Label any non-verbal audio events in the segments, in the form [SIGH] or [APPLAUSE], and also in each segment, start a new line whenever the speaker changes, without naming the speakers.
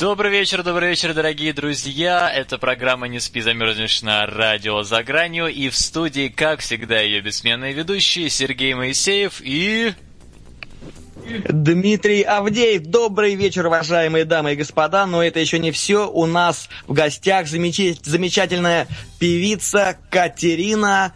Добрый вечер, добрый вечер, дорогие друзья. Это программа «Не спи, замерзнешь» на радио «За гранью». И в студии, как всегда, ее бессменные ведущие Сергей Моисеев и...
Дмитрий Авдеев. Добрый вечер, уважаемые дамы и господа. Но это еще не все. У нас в гостях замеч... замечательная певица Катерина...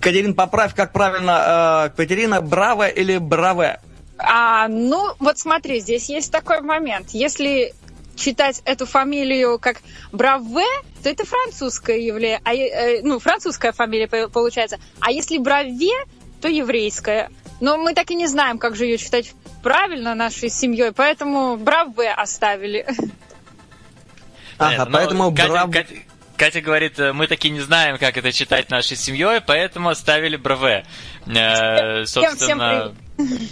Катерина, поправь, как правильно, э, Катерина Браво или Браве?
А, ну, вот смотри, здесь есть такой момент. Если читать эту фамилию как Браве, то это французское явление, а, э, ну, французская фамилия получается. А если Браве, то еврейская. Но мы так и не знаем, как же ее читать правильно нашей семьей, поэтому Браве оставили.
Ага, ну, поэтому Катя, брав... Катя, Катя говорит, э, мы таки не знаем, как это читать нашей семьей, поэтому оставили Браве. Э, собственно... Всем, всем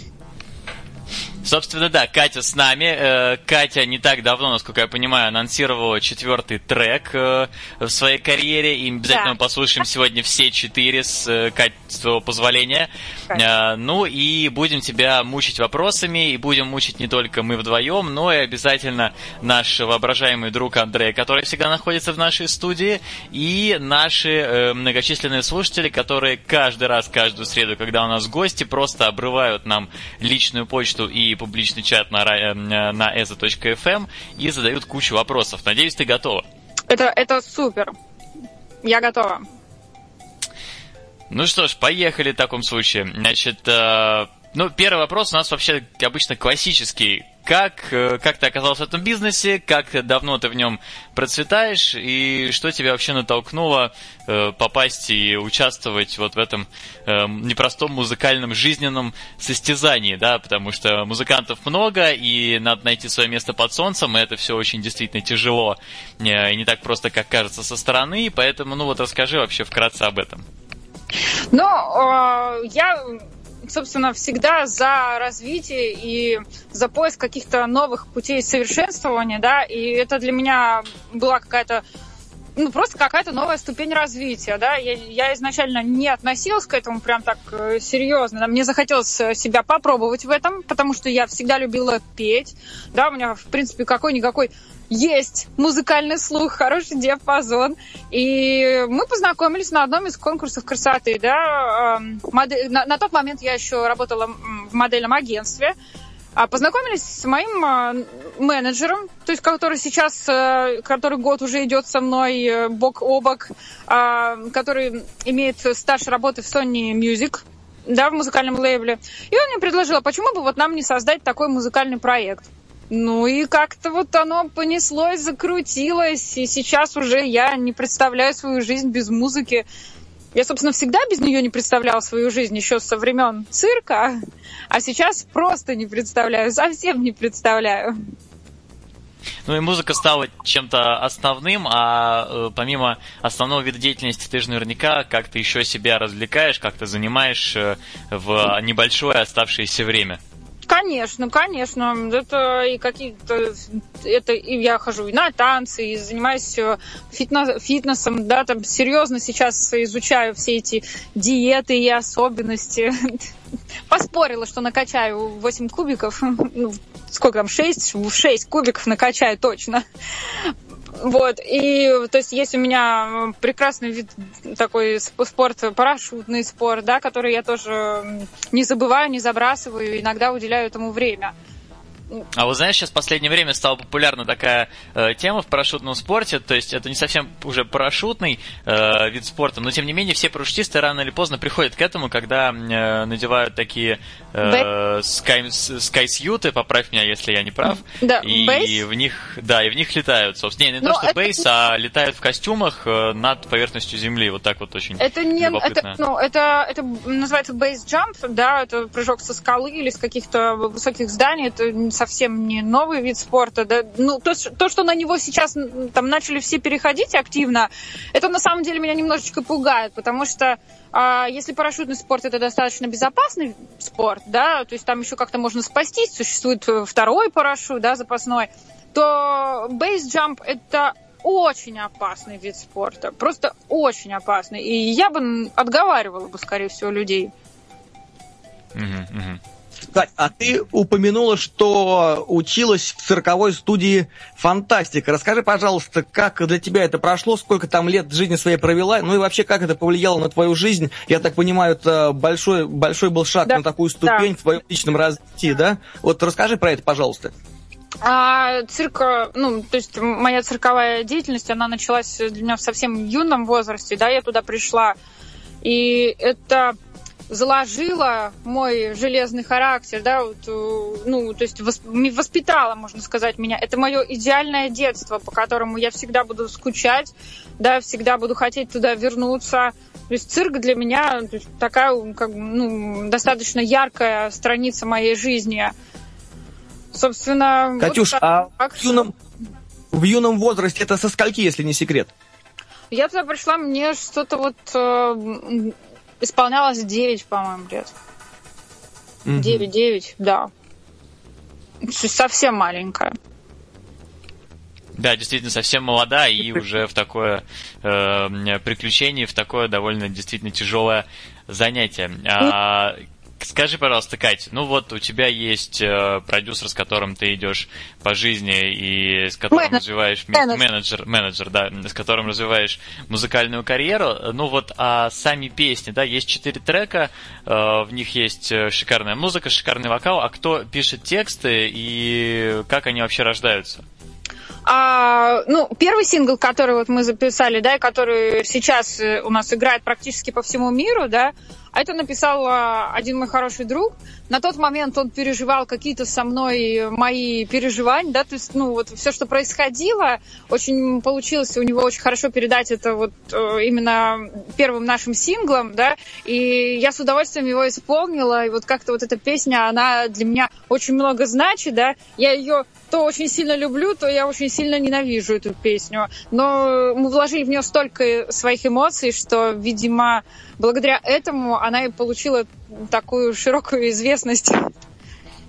Собственно, да, Катя с нами. Э, Катя не так давно, насколько я понимаю, анонсировала четвертый трек э, в своей карьере. И обязательно да. мы послушаем [LAUGHS] сегодня все четыре с э, Катя, твоего позволения. Конечно. Ну и будем тебя мучить вопросами. И будем мучить не только мы вдвоем, но и обязательно наш воображаемый друг Андрей, который всегда находится в нашей студии. И наши многочисленные слушатели, которые каждый раз, каждую среду, когда у нас гости, просто обрывают нам личную почту и публичный чат на, э, на eza.fm и задают кучу вопросов. Надеюсь, ты готова.
Это, это супер. Я готова.
Ну что ж, поехали в таком случае. Значит, э, ну, первый вопрос у нас вообще обычно классический. Как, э, как ты оказался в этом бизнесе, как давно ты в нем процветаешь, и что тебя вообще натолкнуло э, попасть и участвовать вот в этом э, непростом музыкальном жизненном состязании, да, потому что музыкантов много, и надо найти свое место под солнцем, и это все очень действительно тяжело, и не так просто, как кажется со стороны, поэтому, ну вот расскажи вообще вкратце об этом.
Ну, я собственно, всегда за развитие и за поиск каких-то новых путей совершенствования, да, и это для меня была какая-то ну, просто какая-то новая ступень развития, да. Я, я изначально не относилась к этому прям так э, серьезно. Мне захотелось э, себя попробовать в этом, потому что я всегда любила петь, да, у меня, в принципе, какой-никакой есть музыкальный слух, хороший диапазон. И мы познакомились на одном из конкурсов красоты. Да? Модель... На, на тот момент я еще работала в модельном агентстве. А познакомились с моим а, менеджером, то есть который сейчас, э, который год уже идет со мной э, бок о бок, а, который имеет стаж работы в Sony Music, да, в музыкальном лейбле. И он мне предложил, а почему бы вот нам не создать такой музыкальный проект? Ну и как-то вот оно понеслось, закрутилось, и сейчас уже я не представляю свою жизнь без музыки. Я, собственно, всегда без нее не представляла свою жизнь еще со времен цирка, а сейчас просто не представляю, совсем не представляю.
Ну и музыка стала чем-то основным, а э, помимо основного вида деятельности ты же наверняка как-то еще себя развлекаешь, как-то занимаешь э, в небольшое оставшееся время.
Конечно, конечно. Это и какие-то... Это и я хожу и на танцы, и занимаюсь э, фитнес, фитнесом, да, там серьезно сейчас изучаю все эти диеты и особенности. [LAUGHS] Поспорила, что накачаю 8 кубиков. [LAUGHS] Ну, сколько там, 6? 6 кубиков накачаю точно. Вот, и то есть есть у меня прекрасный вид такой спорт, парашютный спорт, да, который я тоже не забываю, не забрасываю, иногда уделяю этому время.
А вот знаешь, сейчас в последнее время стала популярна такая э, тема в парашютном спорте, то есть это не совсем уже парашютный э, вид спорта, но тем не менее все парашютисты рано или поздно приходят к этому, когда э, надевают такие э, скай, скайсьюты, поправь меня, если я не прав,
да,
и, и в них, да, и в них летают, собственно, не, не то, что это... бейс, а летают в костюмах э, над поверхностью земли, вот так вот очень
это не, это, ну, это, это называется jump, да, это прыжок со скалы или с каких-то высоких зданий, это совсем не новый вид спорта. Да? Ну, то, то, что на него сейчас там начали все переходить активно, это на самом деле меня немножечко пугает, потому что а если парашютный спорт это достаточно безопасный спорт, да, то есть там еще как-то можно спастись, существует второй парашют, да, запасной, то бейс-джамп это очень опасный вид спорта, просто очень опасный. И я бы отговаривала бы, скорее всего, людей.
Uh-huh. Кстати, а ты упомянула, что училась в цирковой студии «Фантастика». Расскажи, пожалуйста, как для тебя это прошло, сколько там лет жизни своей провела, ну и вообще, как это повлияло на твою жизнь? Я так понимаю, это большой, большой был шаг да. на такую ступень да. в твоем личном развитии, да? Вот расскажи про это, пожалуйста.
А цирк, ну, то есть моя цирковая деятельность, она началась для меня в совсем юном возрасте, да, я туда пришла. И это заложила мой железный характер, да, вот, э, ну, то есть воспитала, можно сказать, меня. Это мое идеальное детство, по которому я всегда буду скучать, да, всегда буду хотеть туда вернуться. То есть цирк для меня такая, как, ну, достаточно яркая страница моей жизни. Собственно,
Катюш, вот так, а в юном, в юном возрасте это со скольки, если не секрет?
Я туда пришла, мне что-то вот э, исполнялось 9, по-моему, лет. Угу. 9-9, да. Совсем маленькая.
Да, действительно, совсем молода и [LAUGHS] уже в такое э, приключение, в такое довольно действительно тяжелое занятие. А, Скажи, пожалуйста, Катя, ну вот у тебя есть э, продюсер, с которым ты идешь по жизни и с которым менеджер. развиваешь менеджер, менеджер, да, с которым развиваешь музыкальную карьеру. Ну вот, а сами песни, да, есть четыре трека, э, в них есть э, шикарная музыка, шикарный вокал. А кто пишет тексты и как они вообще рождаются?
А, ну, первый сингл, который вот мы записали, да, и который сейчас э, у нас играет практически по всему миру, да, а это написал а, один мой хороший друг. На тот момент он переживал какие-то со мной мои переживания, да, то есть, ну, вот все, что происходило, очень получилось у него очень хорошо передать это вот э, именно первым нашим синглом, да, и я с удовольствием его исполнила, и вот как-то вот эта песня, она для меня очень много значит, да, я ее то очень сильно люблю, то я очень сильно ненавижу эту песню. Но мы вложили в нее столько своих эмоций, что, видимо, благодаря этому она и получила такую широкую известность.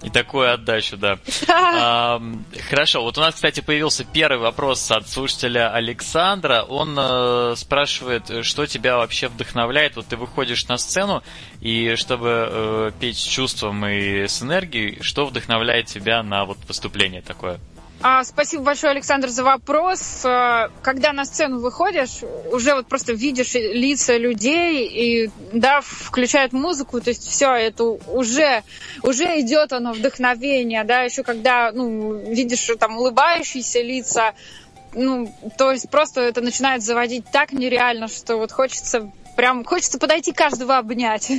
И такую отдачу, да. [LAUGHS] а, хорошо, вот у нас, кстати, появился первый вопрос от слушателя Александра. Он э, спрашивает, что тебя вообще вдохновляет. Вот ты выходишь на сцену, и чтобы э, петь с чувством и с энергией, что вдохновляет тебя на вот выступление такое?
А, спасибо большое, Александр, за вопрос. А, когда на сцену выходишь, уже вот просто видишь лица людей и, да, включают музыку, то есть все, это уже, уже идет оно вдохновение, да, еще когда, ну, видишь там улыбающиеся лица, ну, то есть просто это начинает заводить так нереально, что вот хочется прям, хочется подойти каждого обнять.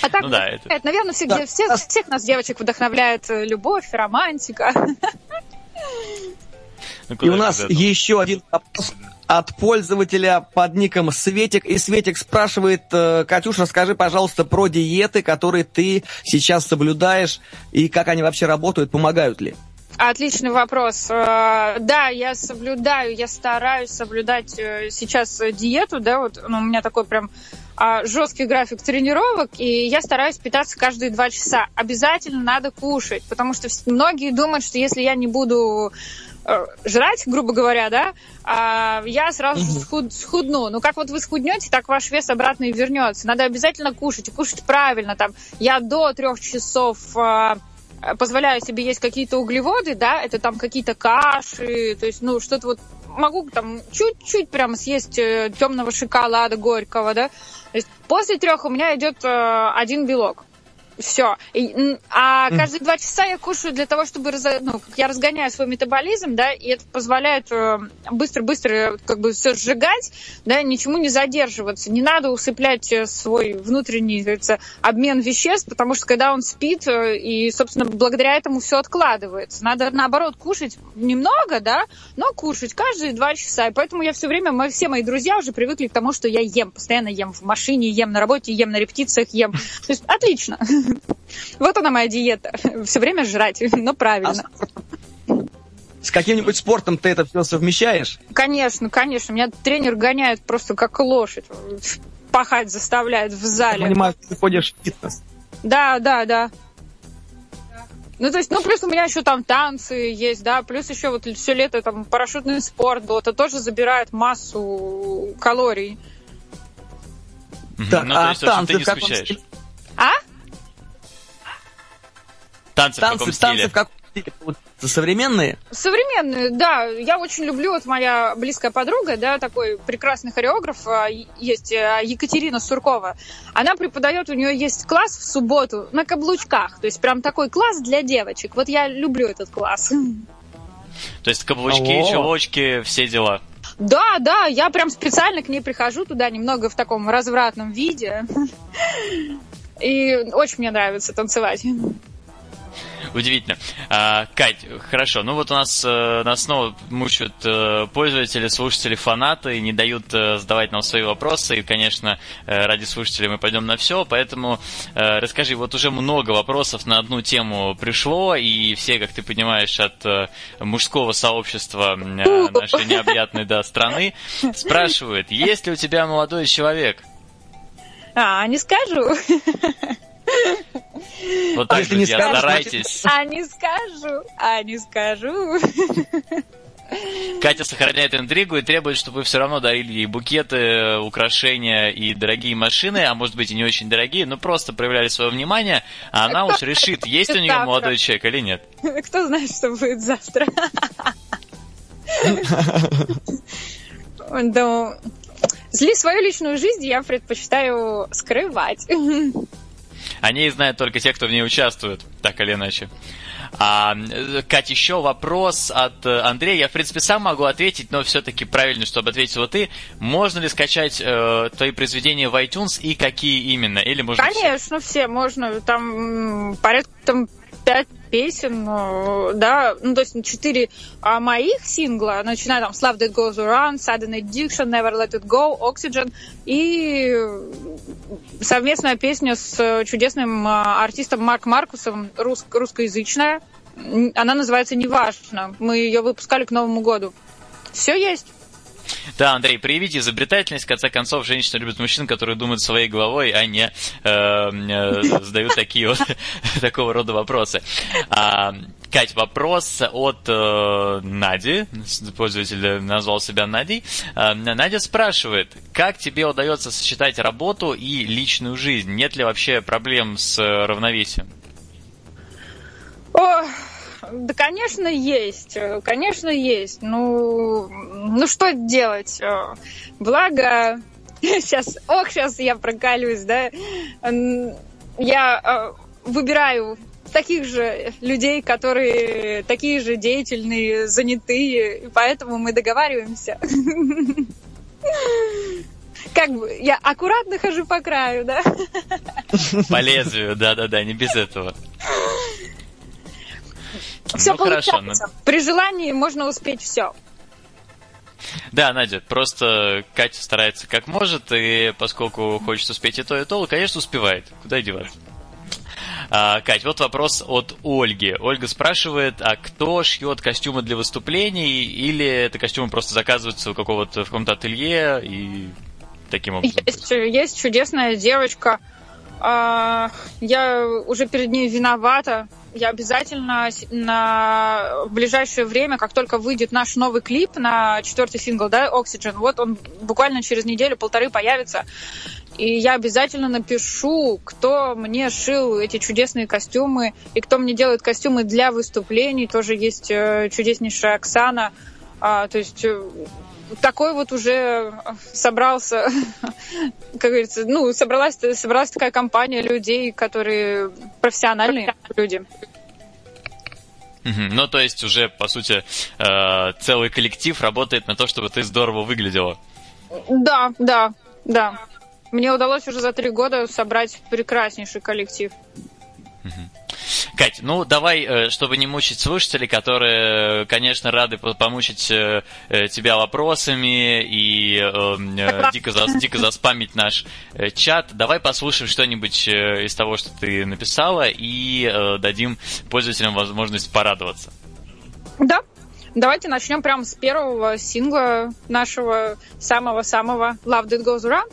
А так, ну, да, это... наверное, всех, да. всех, всех нас девочек вдохновляет э, любовь, романтика.
Ну, и у нас еще один вопрос от пользователя под ником Светик. И Светик спрашивает, э, Катюша, расскажи, пожалуйста, про диеты, которые ты сейчас соблюдаешь, и как они вообще работают, помогают ли?
Отличный вопрос. Э, да, я соблюдаю, я стараюсь соблюдать сейчас диету, да, вот ну, у меня такой прям а, жесткий график тренировок, и я стараюсь питаться каждые два часа. Обязательно надо кушать, потому что многие думают, что если я не буду э, жрать, грубо говоря, да, а, я сразу схуд, схудну. Ну, как вот вы схуднете, так ваш вес обратно и вернется. Надо обязательно кушать, и кушать правильно. Там, я до трех часов а, позволяю себе есть какие-то углеводы, да, это там какие-то каши, то есть, ну, что-то вот могу там чуть-чуть прямо съесть э, темного шоколада горького, да, то есть после трех у меня идет э, один белок. Все. А каждые два часа я кушаю для того, чтобы раз, ну, я разгоняю свой метаболизм, да, и это позволяет э, быстро-быстро как бы все сжигать, да, ничему не задерживаться. Не надо усыплять э, свой внутренний, говорится, обмен веществ, потому что когда он спит, э, и, собственно, благодаря этому все откладывается. Надо, наоборот, кушать немного, да, но кушать каждые два часа. И поэтому я все время, мы, все мои друзья уже привыкли к тому, что я ем, постоянно ем в машине, ем на работе, ем на репетициях, ем. То есть отлично. Вот она моя диета. [LAUGHS] Все время жрать, [LAUGHS] но правильно.
С каким-нибудь спортом ты это все совмещаешь?
Конечно, конечно. Меня тренер гоняет просто как лошадь. Пахать заставляет в зале. Я
понимаю, ты ходишь в фитнес.
Да, да, да. Ну, то есть, ну, плюс у меня еще там танцы есть, да, плюс еще вот все лето там парашютный спорт был, это тоже забирает массу калорий.
Так, ну, а танцы в каком стиле?
А?
Танцы, танцы в каком стиле? Танцы в каком
стиле? Современные?
Современные, да. Я очень люблю, вот моя близкая подруга, да, такой прекрасный хореограф а, есть а, Екатерина Суркова. Она преподает, у нее есть класс в субботу на каблучках. То есть прям такой класс для девочек. Вот я люблю этот класс.
То есть каблучки, О. чулочки, все дела.
Да, да, я прям специально к ней прихожу туда немного в таком развратном виде. И очень мне нравится танцевать.
Удивительно. А, Кать, хорошо. Ну вот у нас, э, нас снова мучают э, пользователи, слушатели, фанаты, не дают э, задавать нам свои вопросы. И, конечно, ради слушателей мы пойдем на все. Поэтому расскажи, вот уже много вопросов на одну тему пришло, и все, как ты понимаешь, от мужского сообщества нашей необъятной да, страны спрашивают, есть ли у тебя молодой человек?
А, не скажу. [LAUGHS]
Вот так, а не скажешь, старайтесь.
А не скажу, а не скажу. [LAUGHS]
Катя сохраняет интригу и требует, чтобы вы все равно дарили ей букеты, украшения и дорогие машины, а может быть и не очень дорогие, но просто проявляли свое внимание, а она уж решит, есть у нее молодой человек или нет. [LAUGHS]
Кто знает, что будет завтра. Да. Свою личную жизнь я предпочитаю скрывать.
О ней знают только те, кто в ней участвует, так или иначе. А, Кать, еще вопрос от э, Андрея. Я, в принципе, сам могу ответить, но все-таки правильно, чтобы ответить вот ты. Можно ли скачать э, твои произведения в iTunes и какие именно? Или можно
Конечно, все, все можно. Там порядка там, пять песен, да, ну, то есть четыре а, моих сингла, начиная там с Love That Goes Around, Sudden Addiction, Never Let It Go, Oxygen, и совместная песня с чудесным а, артистом Марк Маркусом, рус, русскоязычная, она называется «Неважно», мы ее выпускали к Новому году. Все есть.
Да, Андрей, проявите изобретательность. В конце концов, женщина любит мужчин, которые думают своей головой, а не э, э, задают такие вот [LAUGHS] такого рода вопросы. А, Кать, вопрос от э, Нади. Пользователь назвал себя Надей. Э, Надя спрашивает, как тебе удается сочетать работу и личную жизнь? Нет ли вообще проблем с равновесием?
О, да, конечно, есть. Конечно, есть. Ну, ну что делать? Благо, [LAUGHS] сейчас, ох, сейчас я прокалюсь, да? Я э, выбираю таких же людей, которые такие же деятельные, занятые, и поэтому мы договариваемся. [LAUGHS] Как бы я аккуратно хожу по краю, да?
По лезвию, да-да-да, не без этого.
Все ну, получается. Хорошо, но... При желании можно успеть все.
Да, Надя, просто Катя старается как может, и поскольку хочет успеть и то, и то, конечно, успевает. Куда деваться? А, Кать, вот вопрос от Ольги. Ольга спрашивает, а кто шьет костюмы для выступлений, или это костюмы просто заказываются у какого-то в каком-то ателье и таким образом?
Есть, есть чудесная девочка. А, я уже перед ней виновата я обязательно на в ближайшее время, как только выйдет наш новый клип на четвертый сингл, да, Oxygen, вот он буквально через неделю-полторы появится, и я обязательно напишу, кто мне шил эти чудесные костюмы, и кто мне делает костюмы для выступлений. Тоже есть э, чудеснейшая Оксана. А, то есть э, такой вот уже собрался, [LAUGHS] как говорится, ну, собралась, собралась такая компания людей, которые профессиональные люди.
Ну, то есть уже, по сути, э, целый коллектив работает на то, чтобы ты здорово выглядела.
Да, да, да. Мне удалось уже за три года собрать прекраснейший коллектив.
Кать, ну давай, э, чтобы не мучить слушателей, которые, конечно, рады помучить э, э, тебя вопросами и э, дико, за, дико заспамить наш чат, давай послушаем что-нибудь из того, что ты написала, и э, дадим пользователям возможность порадоваться.
Да, Давайте начнем прямо с первого сингла нашего самого-самого Love That Goes Around.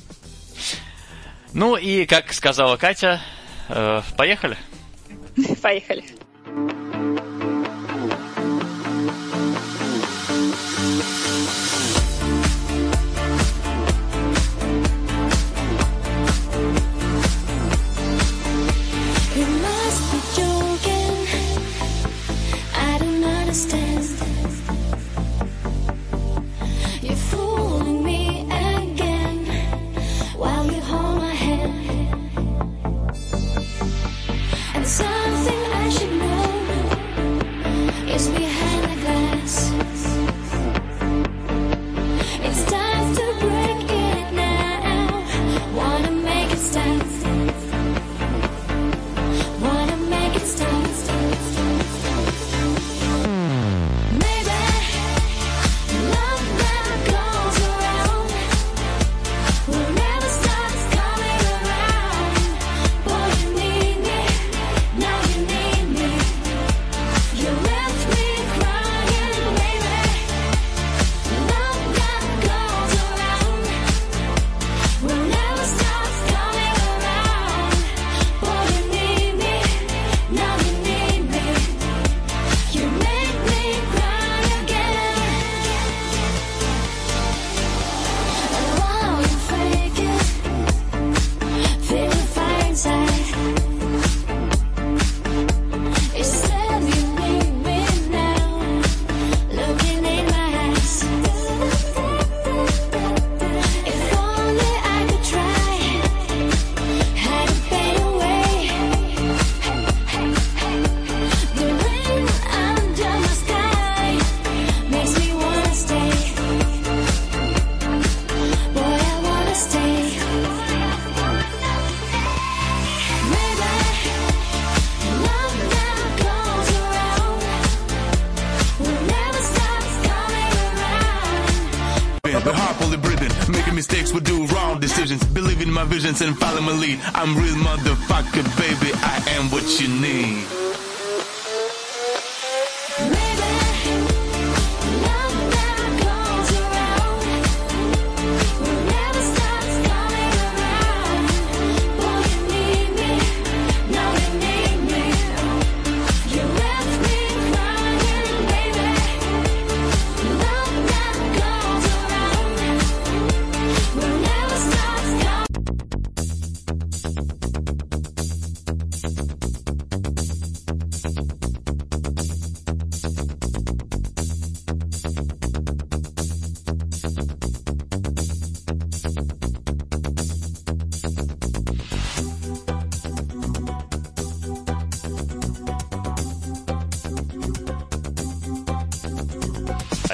Ну и, как сказала Катя, э, поехали.
Поехали.
and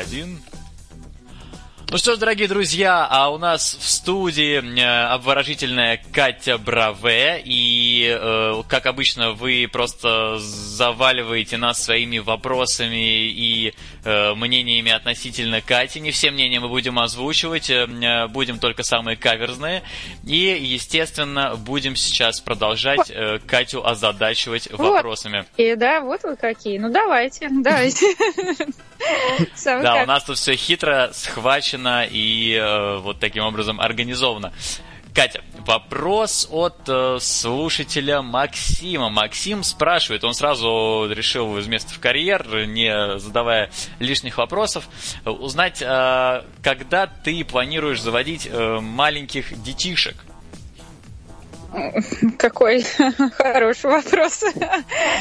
один
что ж, дорогие друзья, а у нас в студии э, обворожительная Катя Браве. И, э, как обычно, вы просто заваливаете нас своими вопросами и э, мнениями относительно Кати. Не все мнения мы будем озвучивать, будем только самые каверзные. И, естественно, будем сейчас продолжать Катю озадачивать вопросами.
И да, вот вы какие. Ну, давайте, давайте. [LAUGHS]
Да, у нас тут все хитро схвачено и э, вот таким образом организовано. Катя, вопрос от э, слушателя Максима. Максим спрашивает, он сразу решил из места в карьер, не задавая лишних вопросов, узнать, э, когда ты планируешь заводить э, маленьких детишек? [LAUGHS]
Какой [LAUGHS] хороший вопрос.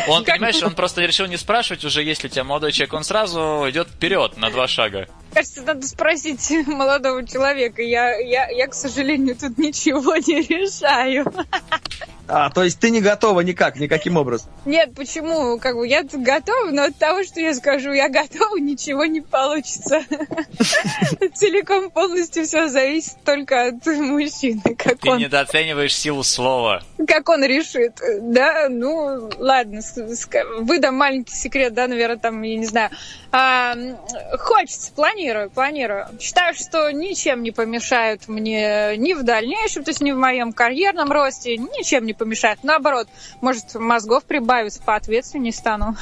Он, понимаешь, он просто решил не спрашивать уже, если у тебя молодой человек, он сразу идет вперед на два шага.
Кажется, надо спросить [LAUGHS] молодого человека. Я, я, я, к сожалению, тут ничего [LAUGHS] не решаю.
А, то есть ты не готова никак, никаким образом?
Нет, почему? Как бы я тут готова, но от того, что я скажу, я готова, [LAUGHS] ничего не получится. Целиком полностью все зависит только от мужчины.
Как ты он... недооцениваешь силу слова.
Как он решит. Да, ну, ладно, выдам маленький секрет, да, наверное, там, я не знаю. А, хочется, планирую, планирую. Считаю, что ничем не помешает мне ни в дальнейшем, то есть ни в моем карьерном росте, ничем не помешает. Наоборот, может, мозгов прибавится, поответственнее стану.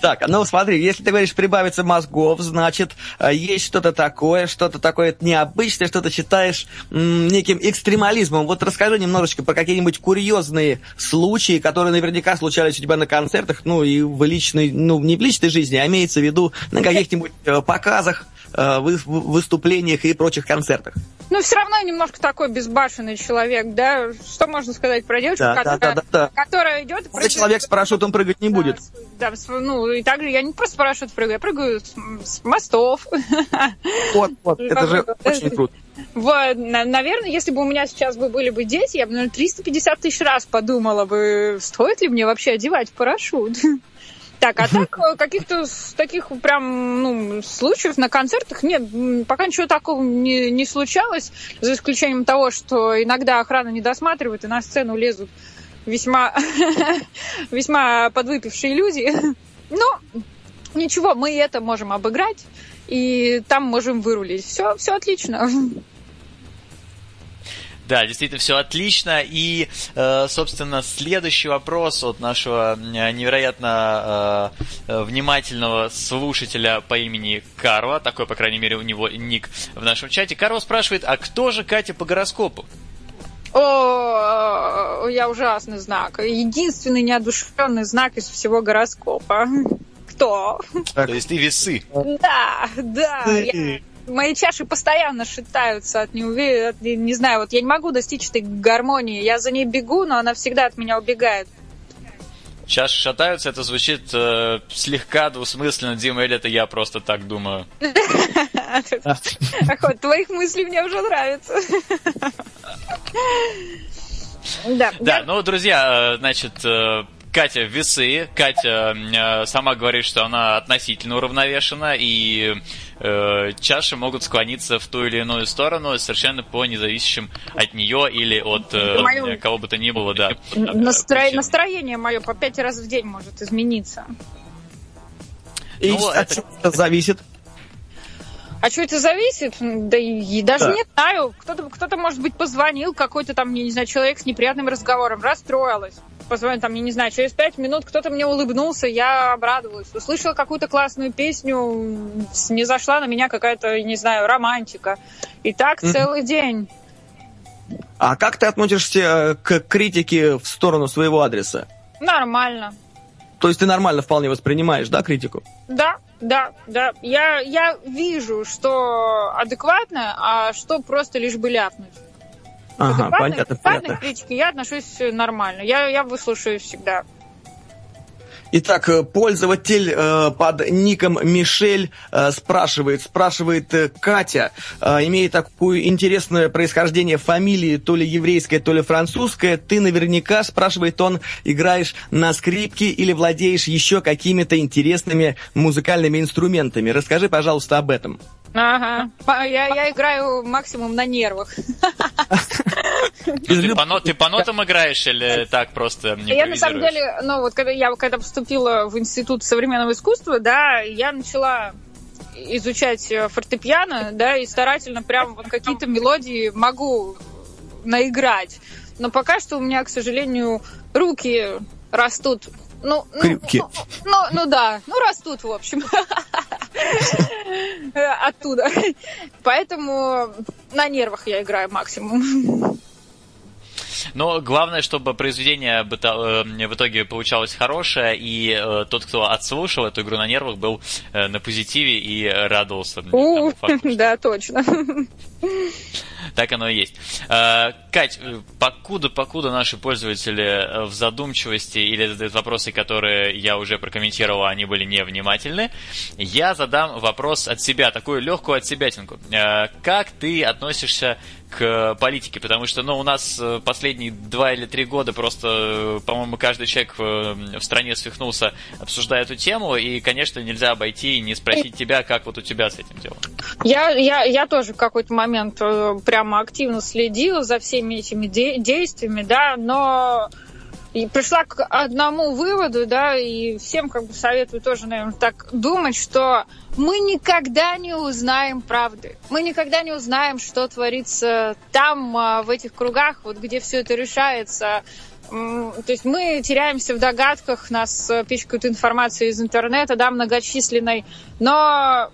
Так, ну смотри, если ты говоришь прибавится мозгов, значит, э, есть что-то такое, что-то такое необычное, что ты считаешь неким экстремализмом. Вот расскажи немножечко про какие-нибудь курьезные случаи, которые наверняка случались у тебя на концертах, ну и в личной, ну не в личной жизни, а имеется в виду на каких-нибудь э, показах, э, выступлениях и прочих концертах.
Ну, все равно немножко такой безбашенный человек, да? Что можно сказать про девушку, да, которая, да, да, да. которая идет...
Прыгает, человек с парашютом прыгать не будет.
Да, ну, и также я не просто с парашют прыгаю, я прыгаю с, с мостов.
Вот, вот, [LAUGHS] это же очень круто.
Вот, наверное, если бы у меня сейчас бы были бы дети, я бы, наверное, 350 тысяч раз подумала бы, стоит ли мне вообще одевать парашют. [LAUGHS] Так, а так э, каких-то таких прям ну, случаев на концертах нет, пока ничего такого не, не случалось, за исключением того, что иногда охрана не досматривает и на сцену лезут весьма, [LAUGHS] весьма подвыпившие люди. Но ничего, мы это можем обыграть, и там можем вырулить. Все, все отлично.
Да, действительно, все отлично. И, э, собственно, следующий вопрос от нашего невероятно э, внимательного слушателя по имени Карва. Такой, по крайней мере, у него ник в нашем чате. Карва спрашивает, а кто же Катя по гороскопу?
О, я ужасный знак. Единственный неодушевленный знак из всего гороскопа. Кто?
То есть ты весы.
Да, да. Я мои чаши постоянно шатаются от неуверенности. Не знаю, вот я не могу достичь этой гармонии. Я за ней бегу, но она всегда от меня убегает.
Чаши шатаются, это звучит э, слегка двусмысленно. Дима, или это я просто так думаю? [LAUGHS]
Охот, твоих мыслей мне уже нравятся. [LAUGHS]
Да, да, ну, друзья, э, значит, э, Катя весы. Катя э, сама говорит, что она относительно уравновешена, и э, чаши могут склониться в ту или иную сторону, совершенно по независящим от нее или от э, Мою... кого бы то ни было, да.
Настро... Настроение мое по пять раз в день может измениться.
И ну, от это... чего это зависит?
А что это зависит? Да и даже да. не знаю. Кто-то, кто-то, может быть, позвонил, какой-то там, я не знаю, человек с неприятным разговором, расстроилась позвонил, там, я не знаю, через пять минут кто-то мне улыбнулся, я обрадовалась. Услышала какую-то классную песню, не зашла на меня какая-то, не знаю, романтика. И так mm-hmm. целый день.
А как ты относишься э, к критике в сторону своего адреса?
Нормально.
То есть ты нормально вполне воспринимаешь, да, критику?
Да, да, да. Я, я вижу, что адекватно, а что просто лишь бы ляпнуть.
Ага, понятно, понятно.
критики я отношусь нормально. Я, я выслушаю всегда.
Итак, э, пользователь э, под ником Мишель э, спрашивает, спрашивает э, Катя, э, имея такое интересное происхождение фамилии, то ли еврейское, то ли французское, ты наверняка, спрашивает он, играешь на скрипке или владеешь еще какими-то интересными музыкальными инструментами. Расскажи, пожалуйста, об этом.
Ага. Я, я играю максимум на нервах.
Ну, ты, по, ты по нотам играешь или так просто не Я
на самом деле, ну вот когда я когда поступила в Институт современного искусства, да, я начала изучать э, фортепиано, да, и старательно прям вот какие-то мелодии могу наиграть. Но пока что у меня, к сожалению, руки растут ну, ну. Ну, ну, ну да, ну растут, в общем. [LAUGHS] [LAUGHS] Оттуда. Поэтому на нервах я играю максимум.
Но главное, чтобы произведение э, в итоге получалось хорошее, и э, тот, кто отслушал эту игру на нервах, был э, на позитиве и радовался. [LAUGHS]
Да, точно. [LAUGHS]
так оно и есть. Э, Кать, покуда, покуда наши пользователи в задумчивости или задают вопросы, которые я уже прокомментировал, они были невнимательны, я задам вопрос от себя, такую легкую от себятинку. Как ты относишься к политике, потому что, ну, у нас э, последние два или три года просто, э, по-моему, каждый человек э, в стране свихнулся, обсуждая эту тему, и, конечно, нельзя обойти и не спросить тебя, как вот у тебя с этим делом.
Я, я, я тоже в какой-то момент прямо активно следила за всеми этими де- действиями, да, но и пришла к одному выводу, да, и всем как бы советую тоже, наверное, так думать, что мы никогда не узнаем правды. Мы никогда не узнаем, что творится там, а, в этих кругах, вот где все это решается. То есть мы теряемся в догадках, нас э, пичкают информацией из интернета, да, многочисленной, но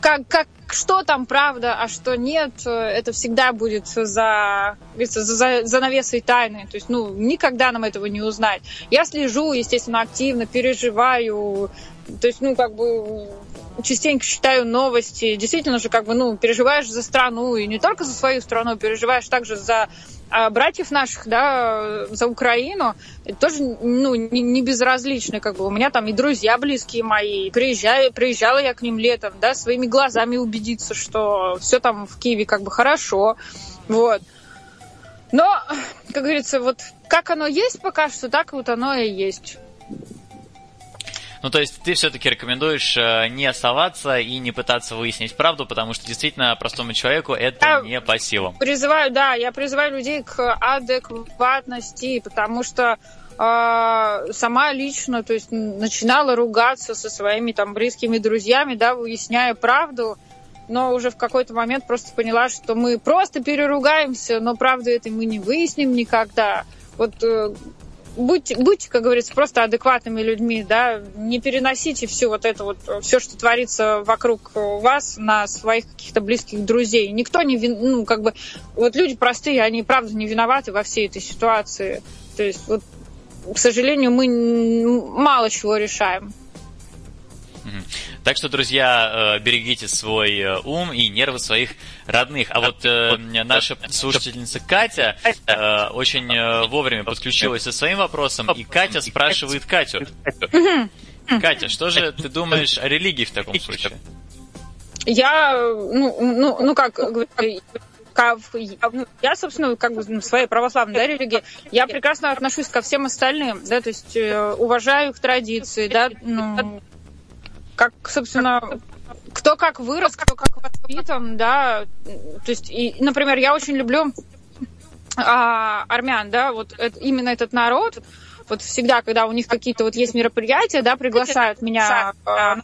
как, как, что там правда, а что нет, это всега будет за, за, за навесой тайны. То есть, ну, никогда нам этого не узнать. Я слежу, естественно, активно, переживаю. То есть, ну, как бы частенько читаю новости. Действительно же, как бы, ну, переживаешь за страну, и не только за свою страну, переживаешь также за а братьев наших, да, за Украину, тоже, ну, не, не безразличны, как бы. У меня там и друзья близкие мои, приезжаю, приезжала я к ним летом, да, своими глазами убедиться, что все там в Киеве как бы хорошо, вот. Но, как говорится, вот как оно есть пока что, так вот оно и есть.
Ну, то есть ты все-таки рекомендуешь э, не оставаться и не пытаться выяснить правду, потому что действительно простому человеку это я не по силам.
Призываю, да, я призываю людей к адекватности, потому что э, сама лично, то есть начинала ругаться со своими там близкими друзьями, да, выясняя правду, но уже в какой-то момент просто поняла, что мы просто переругаемся, но правду этой мы не выясним никогда. Вот э, будьте, будьте, как говорится, просто адекватными людьми, да, не переносите все вот это вот, все, что творится вокруг вас на своих каких-то близких друзей. Никто не, вин, ну, как бы, вот люди простые, они правда не виноваты во всей этой ситуации. То есть, вот, к сожалению, мы мало чего решаем.
Так что, друзья, э, берегите свой э, ум и нервы своих родных. А вот э, наша слушательница Катя очень вовремя подключилась со своим вопросом, и Катя спрашивает Катю. Катя, что же ты думаешь о религии в таком случае?
Я, ну, ну, ну как, я, собственно, как бы в своей православной да, религии, я прекрасно отношусь ко всем остальным, да, то есть уважаю их традиции, да, ну, как, собственно, кто как вырос, кто как воспитан, да, то есть, и, например, я очень люблю а, армян, да, вот это, именно этот народ, вот всегда, когда у них какие-то вот есть мероприятия, да, приглашают меня а,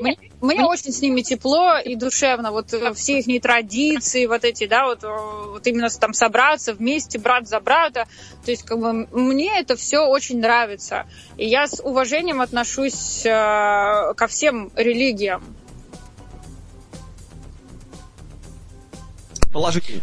мне, мне очень с ними тепло и душевно. Вот э, все их традиции, вот эти, да, вот, э, вот именно там собраться вместе, брат за брата. То есть, как бы, мне это все очень нравится. И я с уважением отношусь э, ко всем религиям.
Положительно.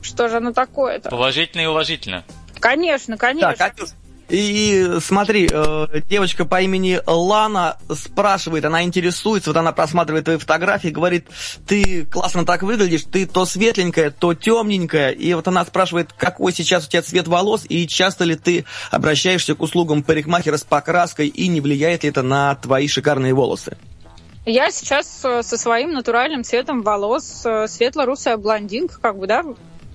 Что же оно такое-то?
Положительно и уважительно.
Конечно, конечно. Так, Катюш,
и смотри, э, девочка по имени Лана спрашивает, она интересуется, вот она просматривает твои фотографии, говорит, ты классно так выглядишь, ты то светленькая, то темненькая, и вот она спрашивает, какой сейчас у тебя цвет волос, и часто ли ты обращаешься к услугам парикмахера с покраской, и не влияет ли это на твои шикарные волосы?
Я сейчас э, со своим натуральным цветом волос, э, светло-русая блондинка, как бы, да,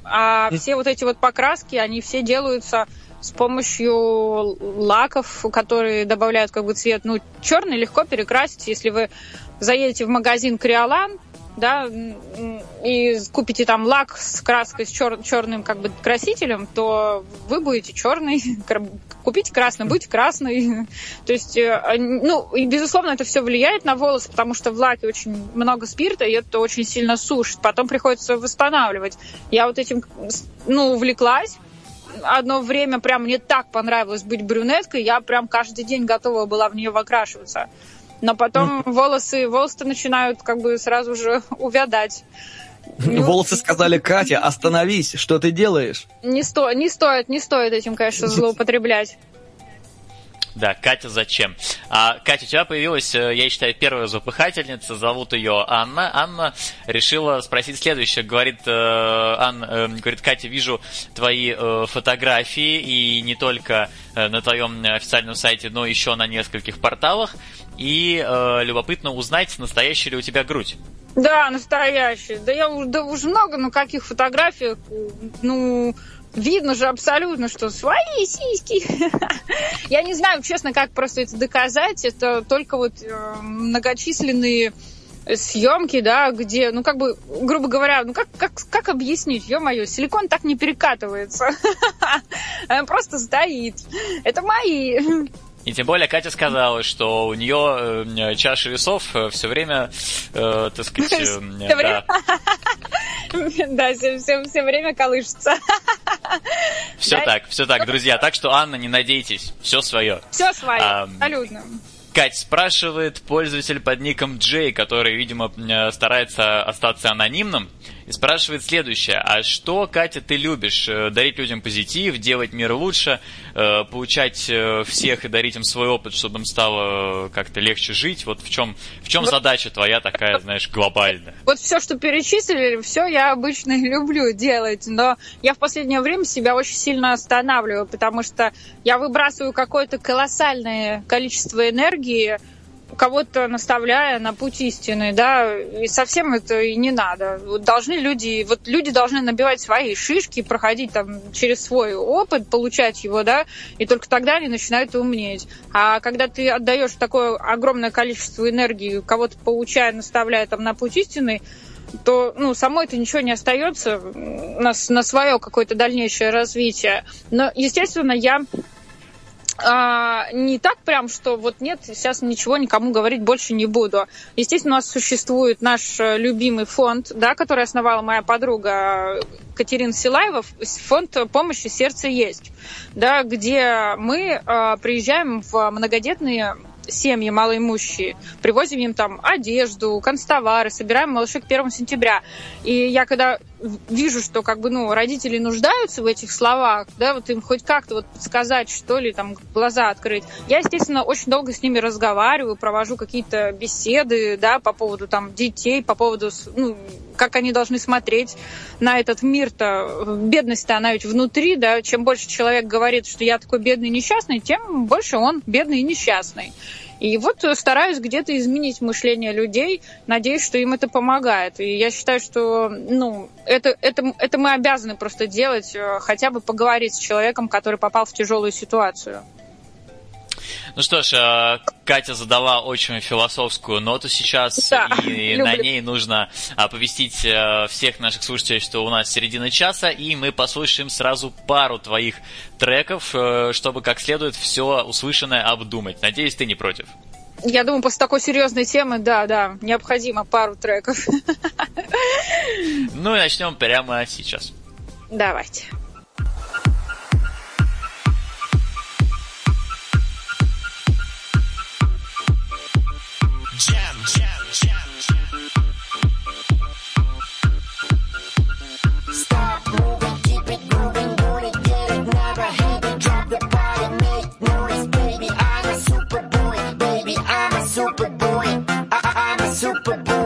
а все вот эти вот покраски, они все делаются с помощью лаков, которые добавляют как бы цвет. Ну, черный легко перекрасить, если вы заедете в магазин Криолан, да, и купите там лак с краской, с чер, черным как бы красителем, то вы будете черный, [LAUGHS] купите красный, будете красный. [LAUGHS] То есть, э, ну, и, безусловно, это все влияет на волосы, потому что в лаке очень много спирта, и это очень сильно сушит. Потом приходится восстанавливать. Я вот этим, ну, увлеклась, одно время прям мне так понравилось быть брюнеткой, я прям каждый день готова была в нее выкрашиваться. Но потом ну. волосы, волосы начинают как бы сразу же [LAUGHS] увядать.
Волосы сказали, Катя, остановись, что ты делаешь?
Не, сто, не стоит, не стоит этим, конечно, [LAUGHS] злоупотреблять.
Да, Катя зачем? А, Катя, у тебя появилась, э, я считаю, первая запыхательница, зовут ее Анна. Анна решила спросить следующее. Говорит, э, Ан, э, говорит, Катя, вижу твои э, фотографии, и не только э, на твоем официальном сайте, но еще на нескольких порталах. И э, любопытно узнать, настоящая ли у тебя грудь.
Да, настоящая. Да я да уже много, ну каких фотографиях, ну видно же абсолютно, что свои сиськи. Я не знаю, честно, как просто это доказать. Это только вот э, многочисленные съемки, да, где, ну, как бы, грубо говоря, ну, как, как, как объяснить, ё-моё, силикон так не перекатывается. [LAUGHS] Просто стоит. Это мои.
И тем более Катя сказала, что у нее э, чаша весов э, все время, э, так [LAUGHS] сказать, э,
да. [LAUGHS] Да, все, все, все время колышется. [LAUGHS]
Все так, все так, друзья. Так что, Анна, не надейтесь, все свое.
Все свое, абсолютно.
Кать спрашивает пользователь под ником Джей, который, видимо, старается остаться анонимным, и спрашивает следующее. А что, Катя, ты любишь? Э, дарить людям позитив, делать мир лучше, э, получать э, всех и дарить им свой опыт, чтобы им стало как-то легче жить? Вот в чем, в чем задача твоя такая, знаешь, глобальная?
Вот все, что перечислили, все я обычно [LAUGHS] люблю делать, но я в последнее время себя очень сильно останавливаю, потому что я выбрасываю какое-то колоссальное количество энергии, кого-то наставляя на путь истины, да, и совсем это и не надо. Вот должны люди, вот люди должны набивать свои шишки, проходить там через свой опыт, получать его, да, и только тогда они начинают умнеть. А когда ты отдаешь такое огромное количество энергии, кого-то получая, наставляя там на путь истины, то ну, самой это ничего не остается на, на свое какое-то дальнейшее развитие. Но, естественно, я а, не так прям, что вот нет, сейчас ничего никому говорить больше не буду. Естественно, у нас существует наш э, любимый фонд, да, который основала моя подруга Катерина Силаева, фонд помощи «Сердце есть», да, где мы а, приезжаем в многодетные семьи малоимущие, привозим им там одежду, констовары, собираем малышей к 1 сентября. И я когда вижу, что как бы, ну, родители нуждаются в этих словах, да, вот им хоть как-то вот сказать, что ли, там, глаза открыть. Я, естественно, очень долго с ними разговариваю, провожу какие-то беседы, да, по поводу там детей, по поводу, ну, как они должны смотреть на этот мир-то. Бедность-то, она ведь внутри, да, чем больше человек говорит, что я такой бедный несчастный, тем больше он бедный и несчастный. И вот стараюсь где-то изменить мышление людей, надеюсь, что им это помогает. И я считаю, что ну, это, это, это мы обязаны просто делать, э, хотя бы поговорить с человеком, который попал в тяжелую ситуацию.
Ну что ж, э, Катя задала очень философскую ноту сейчас, да, и люблю. на ней нужно оповестить э, всех наших слушателей, что у нас середина часа, и мы послушаем сразу пару твоих треков, э, чтобы как следует все услышанное обдумать. Надеюсь, ты не против.
Я думаю, после такой серьезной темы, да, да, необходимо пару треков. [LAUGHS]
Ну и начнем прямо сейчас.
Давайте.
jam, jam, jam. Stop moving, keep it moving,
get it, never. Drop body, make noise, baby. I'm a super boy, baby. I'm a super boy. I'm a super.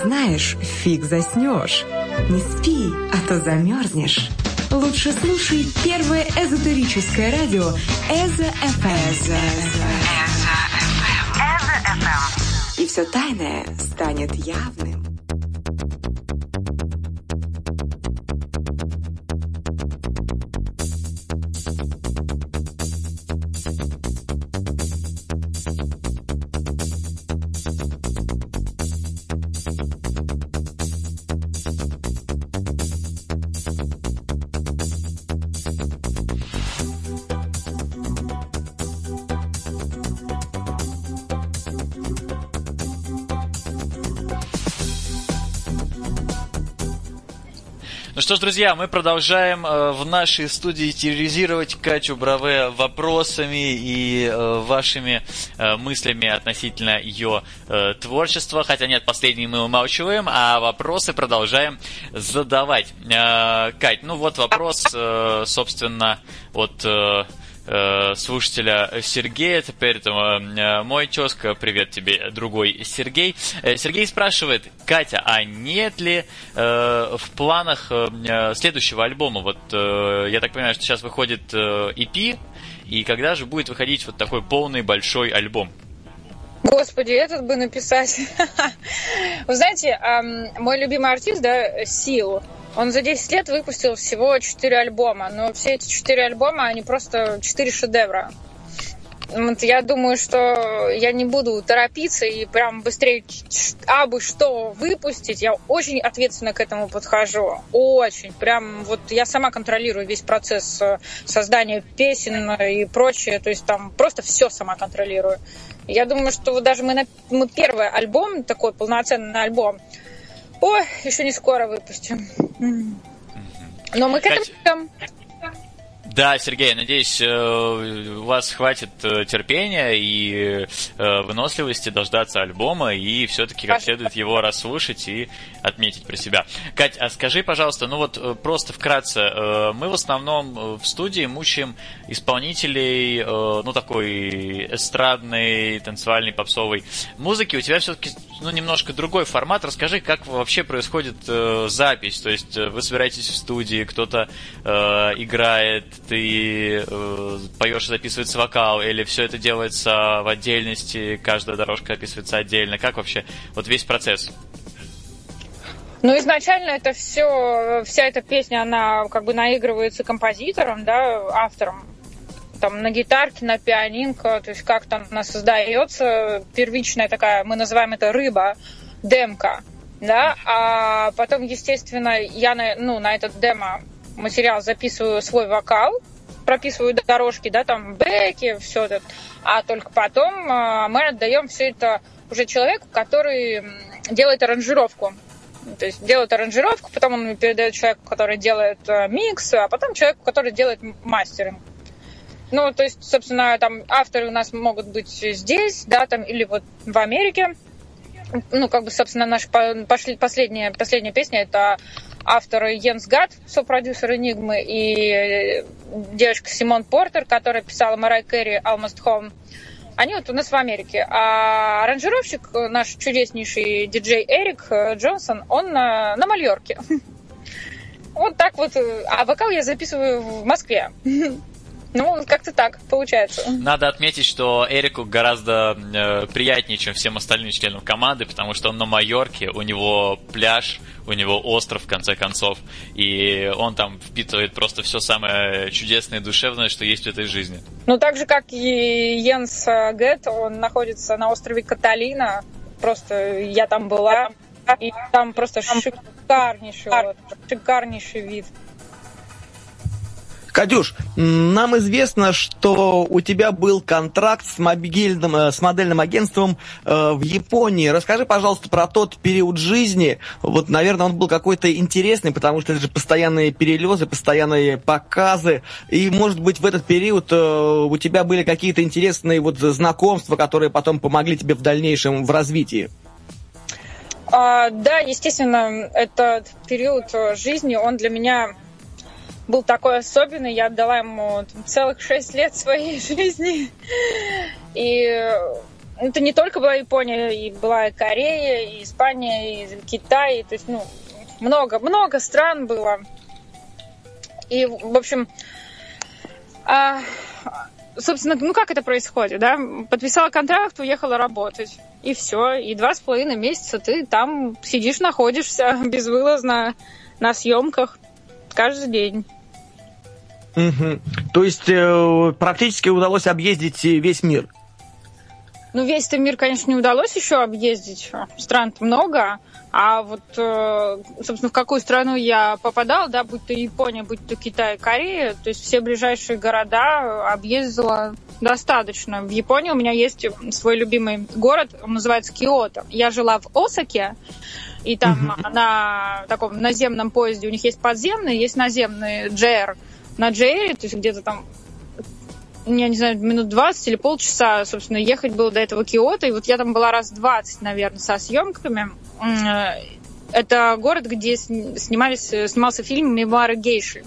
Узнаешь, фиг заснешь. Не спи, а то замерзнешь. Лучше слушай первое эзотерическое радио Эзо ФМ. И все тайное станет явным.
Что ж, друзья, мы продолжаем э, в нашей студии терроризировать Катю Браве вопросами и э, вашими э, мыслями относительно ее э, творчества. Хотя нет, последние мы умалчиваем, а вопросы продолжаем задавать. Э, Кать, ну вот вопрос, э, собственно, от... Э, э, слушателя Сергея. Теперь это э, мой тезка. Привет тебе, другой Сергей. Э, Сергей спрашивает, Катя, а нет ли в планах следующего альбома? Вот я так понимаю, что сейчас выходит EP, и когда же будет выходить вот такой полный большой альбом?
Господи, этот бы написать. [LAUGHS] Вы знаете, мой любимый артист, да, Сил, он за 10 лет выпустил всего 4 альбома, но все эти 4 альбома, они просто 4 шедевра. Вот я думаю, что я не буду торопиться и прям быстрее абы что выпустить. Я очень ответственно к этому подхожу. Очень. Прям вот я сама контролирую весь процесс э, создания песен и прочее. То есть там просто все сама контролирую. Я думаю, что даже мы, на, мы первый альбом, такой полноценный альбом, о, еще не скоро выпустим. Но мы к этому идем.
Да, Сергей, надеюсь, э, у вас хватит э, терпения и э, выносливости дождаться альбома и все-таки как следует его расслушать и отметить про себя. Кать, а скажи, пожалуйста, ну вот просто вкратце, мы в основном в студии мучаем исполнителей, ну такой эстрадной, танцевальной, попсовой музыки. У тебя все-таки ну, немножко другой формат. Расскажи, как вообще происходит запись. То есть вы собираетесь в студии, кто-то играет, ты э, поешь и записывается вокал, или все это делается в отдельности, каждая дорожка описывается отдельно? Как вообще вот весь процесс?
Ну, изначально это все, вся эта песня, она как бы наигрывается композитором, да, автором, там на гитарке, на пианинко, то есть как-то она создается, первичная такая, мы называем это рыба, демка, да, а потом, естественно, я на, ну, на этот демо материал записываю свой вокал, прописываю дорожки, да, там бэки, все это, а только потом а, мы отдаем все это уже человеку, который делает аранжировку. То есть делает аранжировку, потом он передает человеку, который делает э, микс, а потом человеку, который делает мастеринг. Ну, то есть, собственно, там авторы у нас могут быть здесь, да, там, или вот в Америке. Ну, как бы, собственно, наша пошли, последняя, последняя песня это авторы Йенс Гат, сопродюсер Энигмы, и девочка Симон Портер, которая писала Марай Кэрри «Almost Home». Они вот у нас в Америке. А аранжировщик, наш чудеснейший диджей Эрик Джонсон, он на, на Мальорке. [LAUGHS] Вот так вот. А вокал я записываю в Москве. [LAUGHS] Ну, как-то так получается.
Надо отметить, что Эрику гораздо э, приятнее, чем всем остальным членам команды, потому что он на Майорке, у него пляж, у него остров, в конце концов, и он там впитывает просто все самое чудесное и душевное, что есть в этой жизни.
Ну, так же, как и Йенс Гет, он находится на острове Каталина, просто я там была, и там просто шикарнейший, шикарнейший вид.
Катюш, нам известно, что у тебя был контракт с, мобильным, э, с модельным агентством э, в Японии. Расскажи, пожалуйста, про тот период жизни. Вот, наверное, он был какой-то интересный, потому что это же постоянные перелезы, постоянные показы. И, может быть, в этот период э, у тебя были какие-то интересные вот знакомства, которые потом помогли тебе в дальнейшем в развитии.
А, да, естественно, этот период жизни, он для меня был такой особенный. Я отдала ему целых шесть лет своей [LAUGHS] жизни. И это не только была Япония, и была и Корея, и Испания, и Китай. То есть, ну, много, много стран было. И, в общем, а, собственно, ну как это происходит, да? Подписала контракт, уехала работать. И все. И два с половиной месяца ты там сидишь, находишься [LAUGHS] безвылазно на съемках каждый день.
Угу. То есть э, практически удалось объездить весь мир?
Ну, весь этот мир, конечно, не удалось еще объездить. стран много. А вот, э, собственно, в какую страну я попадала, да, будь то Япония, будь то Китай, Корея, то есть все ближайшие города объездила достаточно. В Японии у меня есть свой любимый город, он называется Киото. Я жила в Осаке, и там uh на таком наземном поезде у них есть подземный, есть наземный JR на JR, то есть где-то там я не знаю, минут 20 или полчаса, собственно, ехать было до этого Киота, и вот я там была раз 20, наверное, со съемками. Это город, где снимались, снимался фильм «Мемуары гейши».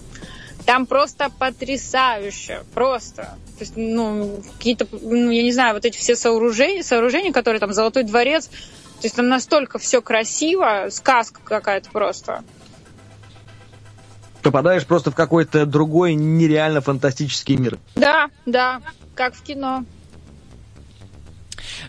Там просто потрясающе, просто. То есть, ну, какие-то, ну, я не знаю, вот эти все сооружения, сооружения, которые там, Золотой дворец, то есть там настолько все красиво, сказка какая-то просто.
Попадаешь просто в какой-то другой нереально фантастический мир.
Да, да, как в кино.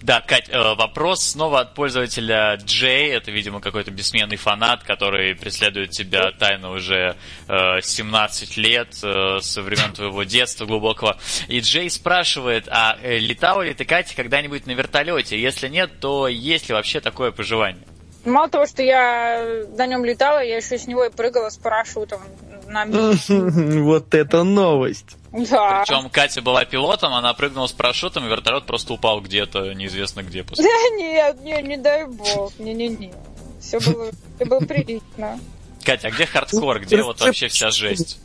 Да, Кать, э, вопрос снова от пользователя Джей. Это, видимо, какой-то бессменный фанат, который преследует тебя тайно уже 17 э, лет, э, со времен твоего детства глубокого. И Джей спрашивает, а летала ли ты, Катя, когда-нибудь на вертолете? Если нет, то есть ли вообще такое пожелание?
Мало того, что я на нем летала, я еще с него и прыгала с парашютом на [LAUGHS]
Вот это новость.
Да. Причем Катя была пилотом, она прыгнула с парашютом, и вертолет просто упал где-то, неизвестно где. [LAUGHS]
После. Да нет, не, не дай бог, не-не-не. Все было, все было прилично.
Катя, а где хардкор, где вот вообще вся жесть?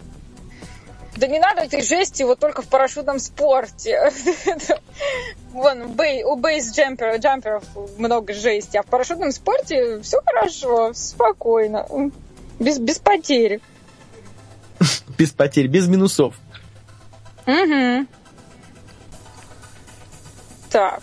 Да не надо этой жести вот только в парашютном спорте. Вон, у бейс джамперов много жести, а в парашютном спорте все хорошо, спокойно, без, без потерь. [LAUGHS]
Без потерь, без минусов.
Угу. Так.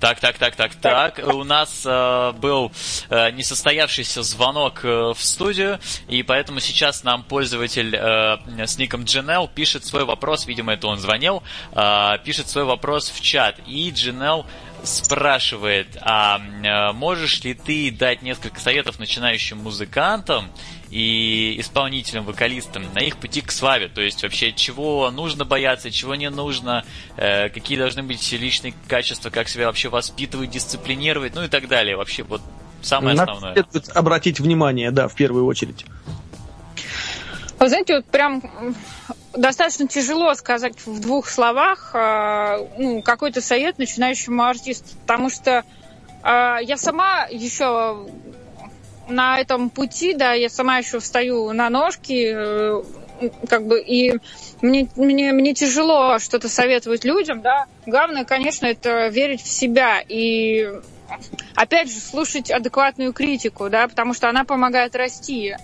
Так, так, так, так, так. У нас э, был э, несостоявшийся звонок э, в студию, и поэтому сейчас нам пользователь э, с ником Джинел пишет свой вопрос, видимо, это он звонил, э, пишет свой вопрос в чат. И Джинел спрашивает, а э, можешь ли ты дать несколько советов начинающим музыкантам и исполнителям, вокалистам на их пути к славе. То есть вообще чего нужно бояться, чего не нужно, э, какие должны быть личные качества, как себя вообще воспитывать, дисциплинировать, ну и так далее. Вообще вот самое Надо основное.
Следует обратить внимание, да, в первую очередь.
Вы знаете, вот прям достаточно тяжело сказать в двух словах э, ну, какой-то совет начинающему артисту, потому что э, я сама еще на этом пути, да, я сама еще встаю на ножки, э, как бы, и мне, мне, мне тяжело что-то советовать людям, да. Главное, конечно, это верить в себя и, опять же, слушать адекватную критику, да, потому что она помогает расти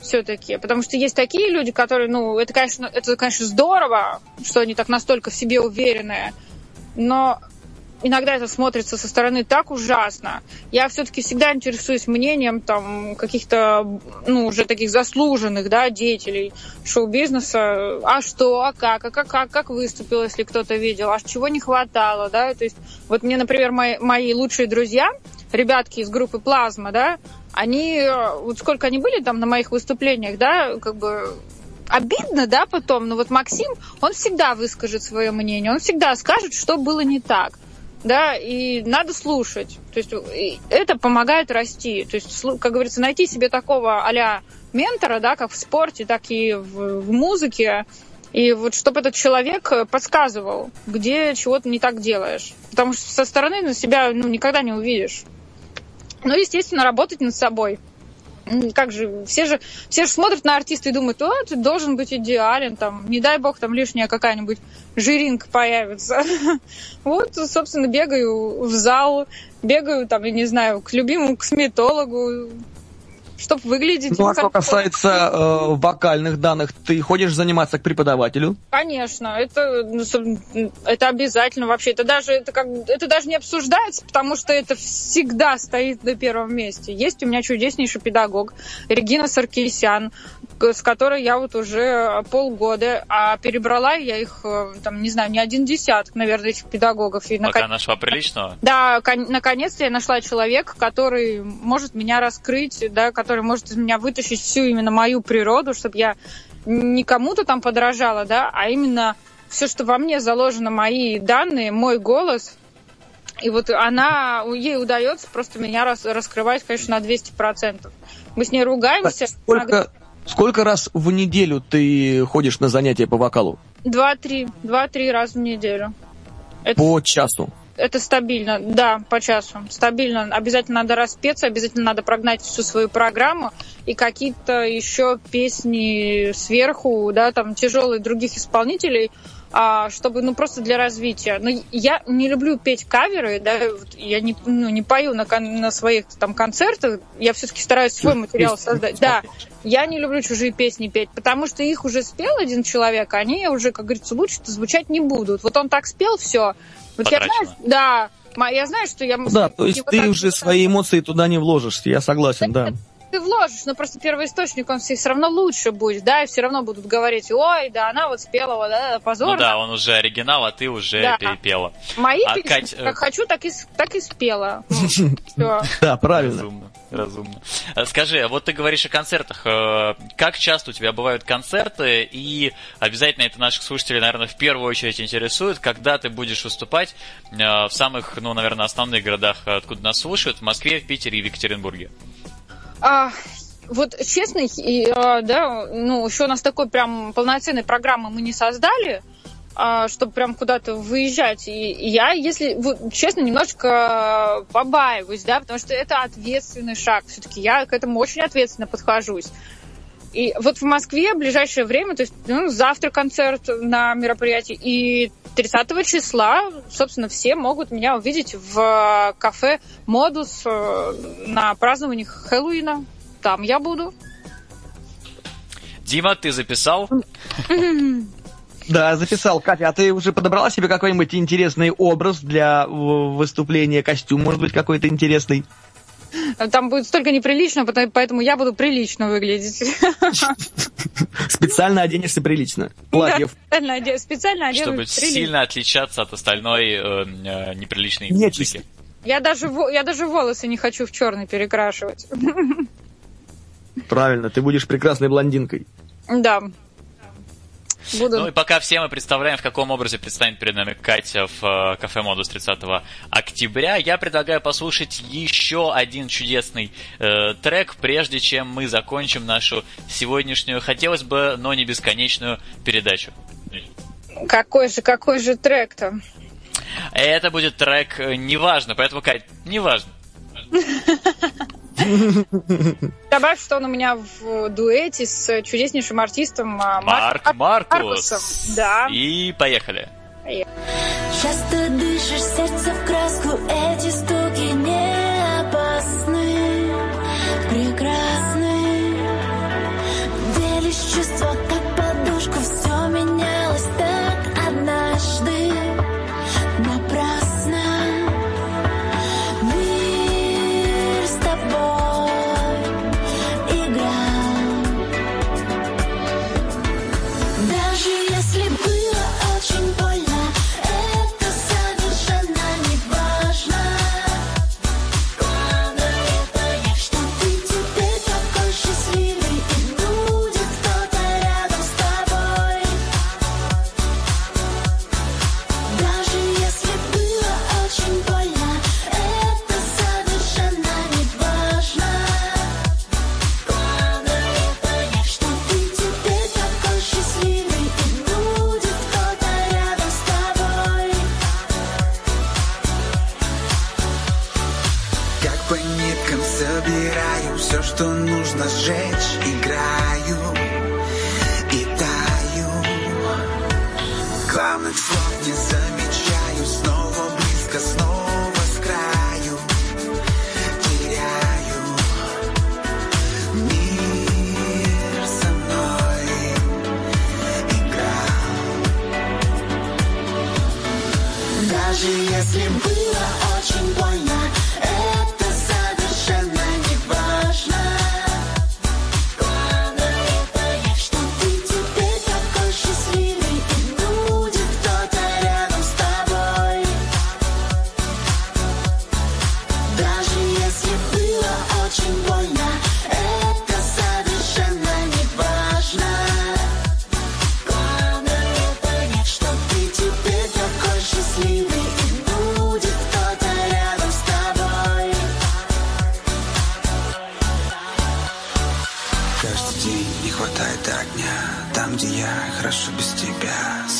все-таки. Потому что есть такие люди, которые, ну, это, конечно, это, конечно, здорово, что они так настолько в себе уверенные, но иногда это смотрится со стороны так ужасно. Я все-таки всегда интересуюсь мнением там каких-то, ну, уже таких заслуженных, да, деятелей шоу-бизнеса. А что, а как, а как, как, как выступил, если кто-то видел, а чего не хватало, да. То есть вот мне, например, мои, мои лучшие друзья, ребятки из группы Плазма, да, они, вот сколько они были там на моих выступлениях, да, как бы обидно, да, потом, но вот Максим, он всегда выскажет свое мнение, он всегда скажет, что было не так да, и надо слушать. То есть это помогает расти. То есть, как говорится, найти себе такого а ментора, да, как в спорте, так и в, в музыке, и вот чтобы этот человек подсказывал, где чего-то не так делаешь. Потому что со стороны на себя ну, никогда не увидишь. Ну, естественно, работать над собой как же, все же, все же смотрят на артиста и думают, о, ты должен быть идеален, там, не дай бог, там лишняя какая-нибудь жиринка появится. [LAUGHS] Вот, собственно, бегаю в зал, бегаю, там, я не знаю, к любимому косметологу, чтобы выглядеть...
Ну, а что касается э, вокальных данных, ты ходишь заниматься к преподавателю?
Конечно, это, ну, это обязательно вообще. Это даже, это, как, это даже не обсуждается, потому что это всегда стоит на первом месте. Есть у меня чудеснейший педагог Регина Саркисян с которой я вот уже полгода, а перебрала я их, э, там, не знаю, не один десяток, наверное, этих педагогов.
И Пока након... нашла приличного?
Да, кон... наконец-то я нашла человека, который может меня раскрыть, да, который может из меня вытащить всю именно мою природу, чтобы я не кому-то там подражала, да, а именно все, что во мне заложено, мои данные, мой голос, и вот она, ей удается просто меня рас, раскрывать, конечно, на 200%. Мы с ней ругаемся.
Сколько, Сколько раз в неделю ты ходишь на занятия по вокалу?
Два-три. Два-три раза в неделю.
Это... По часу?
Это стабильно, да, по часу. Стабильно. Обязательно надо распеться, обязательно надо прогнать всю свою программу и какие-то еще песни сверху, да, там тяжелые других исполнителей чтобы, ну, просто для развития. Но я не люблю петь каверы, да, я не, ну, не пою на, на своих там концертах, я все-таки стараюсь свой материал создать. Да, я не люблю чужие песни петь, потому что их уже спел один человек, а они уже, как говорится, лучше звучать не будут. Вот он так спел, все. Вот я знаю, да, я знаю, что я...
Да, то есть ты уже свои эмоции туда не вложишь, я согласен, да. да
ты вложишь, но просто первый источник, он все равно лучше будет, да, и все равно будут говорить, ой, да, она вот спела, вот, да, позорно.
Ну да, он уже оригинал, а ты уже да. перепела.
Мои а, песни, Кать... как хочу, так и, так и спела. [LAUGHS]
Да, правильно. Разумно,
разумно. Э, скажи, а вот ты говоришь о концертах. Э, как часто у тебя бывают концерты? И обязательно это наших слушателей, наверное, в первую очередь интересует, когда ты будешь выступать э, в самых, ну, наверное, основных городах, откуда нас слушают, в Москве, в Питере и в Екатеринбурге.
А, вот честно, и, а, да, ну, еще у нас такой прям полноценной программы мы не создали, а, чтобы прям куда-то выезжать. И, я, если, вот, честно, немножечко побаиваюсь, да, потому что это ответственный шаг. Все-таки я к этому очень ответственно подхожусь. И вот в Москве в ближайшее время, то есть ну, завтра концерт на мероприятии, и 30 числа, собственно, все могут меня увидеть в кафе «Модус» э, на праздновании Хэллоуина. Там я буду.
Дима, ты записал?
Да, записал. Катя, а ты уже подобрала себе какой-нибудь интересный образ для выступления, костюм, может быть, какой-то интересный?
Там будет столько неприлично, поэтому я буду прилично выглядеть. [LAUGHS]
Специально оденешься прилично. Платье.
специально, оде... специально оденусь
Чтобы прилично. сильно отличаться от остальной э, э, неприличной
Нечисти.
Я даже, я даже волосы не хочу в черный перекрашивать. [LAUGHS]
Правильно, ты будешь прекрасной блондинкой.
Да.
Буду. Ну и пока все мы представляем, в каком образе предстанет перед нами Катя в э, кафе Модус 30 октября, я предлагаю послушать еще один чудесный э, трек, прежде чем мы закончим нашу сегодняшнюю, хотелось бы, но не бесконечную передачу.
Какой же, какой же трек-то?
Это будет трек э, «Неважно», поэтому, Кать, неважно. [LAUGHS] [LAUGHS]
Добавь, что он у меня в дуэте с чудеснейшим артистом
а, Марк, Марк Маркусом.
Да.
И поехали.
Часто дышишь сердце в краску, эти стуки не опасны,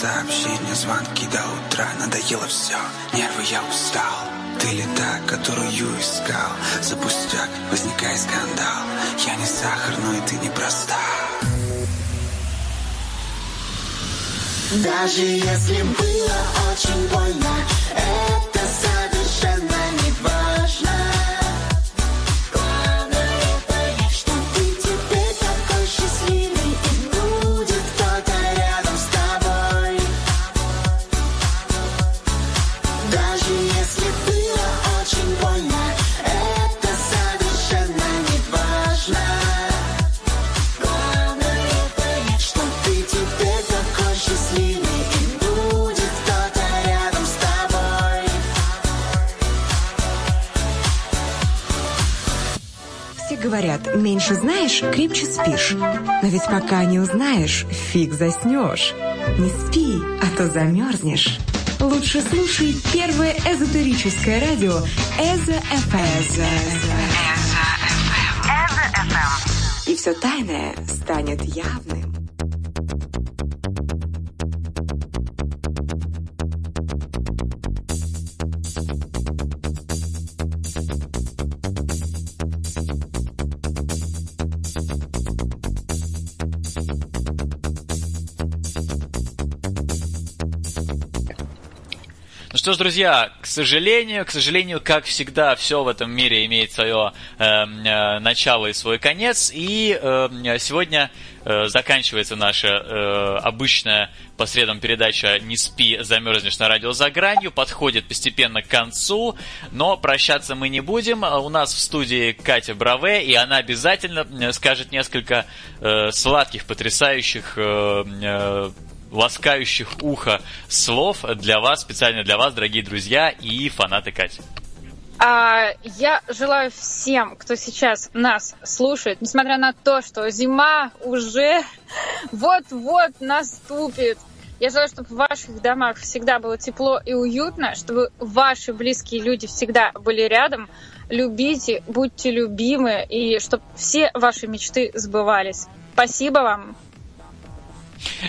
сообщения, звонки до утра. Надоело все, нервы я устал. Ты ли та, которую искал? За пустяк возникает скандал. Я не сахар, но и ты не проста. Даже если было очень больно Это
говорят, меньше знаешь, крепче спишь. Но ведь пока не узнаешь, фиг заснешь. Не спи, а то замерзнешь. Лучше слушай первое эзотерическое радио Эзо ФМ. И все тайное станет явным.
Что ж, друзья, к сожалению, к сожалению, как всегда, все в этом мире имеет свое э, э, начало и свой конец. И э, сегодня э, заканчивается наша э, обычная по средам передача «Не спи, замерзнешь на радио за гранью». Подходит постепенно к концу, но прощаться мы не будем. У нас в студии Катя Браве, и она обязательно э, скажет несколько э, сладких, потрясающих э, э, ласкающих ухо слов для вас, специально для вас, дорогие друзья и фанаты Кати.
А, я желаю всем, кто сейчас нас слушает, несмотря на то, что зима уже [LAUGHS] вот-вот наступит, я желаю, чтобы в ваших домах всегда было тепло и уютно, чтобы ваши близкие люди всегда были рядом. Любите, будьте любимы, и чтобы все ваши мечты сбывались. Спасибо вам.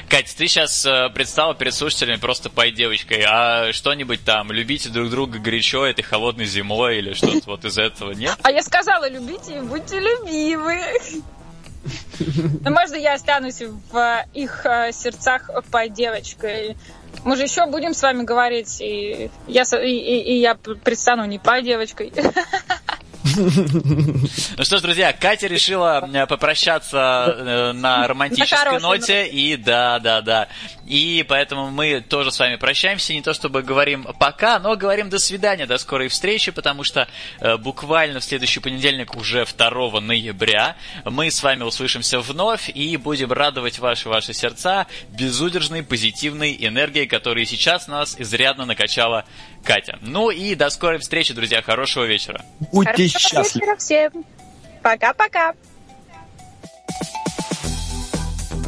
Катя, ты сейчас э, предстала перед слушателями просто пой девочкой, а что-нибудь там, любите друг друга горячо этой холодной зимой или что-то вот из этого, нет?
А я сказала, любите и будьте любимы. Ну, можно я останусь в их э, сердцах по девочкой. Мы же еще будем с вами говорить, и я, и- и я предстану не по девочкой. [LAUGHS] [LAUGHS]
Ну что ж, друзья, Катя решила э, попрощаться э, на романтической ноте, и да, да, да. И поэтому мы тоже с вами прощаемся, не то чтобы говорим пока, но говорим до свидания, до скорой встречи, потому что э, буквально в следующий понедельник, уже 2 ноября, мы с вами услышимся вновь и будем радовать ваши, ваши сердца безудержной позитивной энергией, которая сейчас нас изрядно накачала Катя. Ну и до скорой встречи, друзья, хорошего вечера.
Будьте
Хорошего
счастливы.
вечера всем. Пока-пока.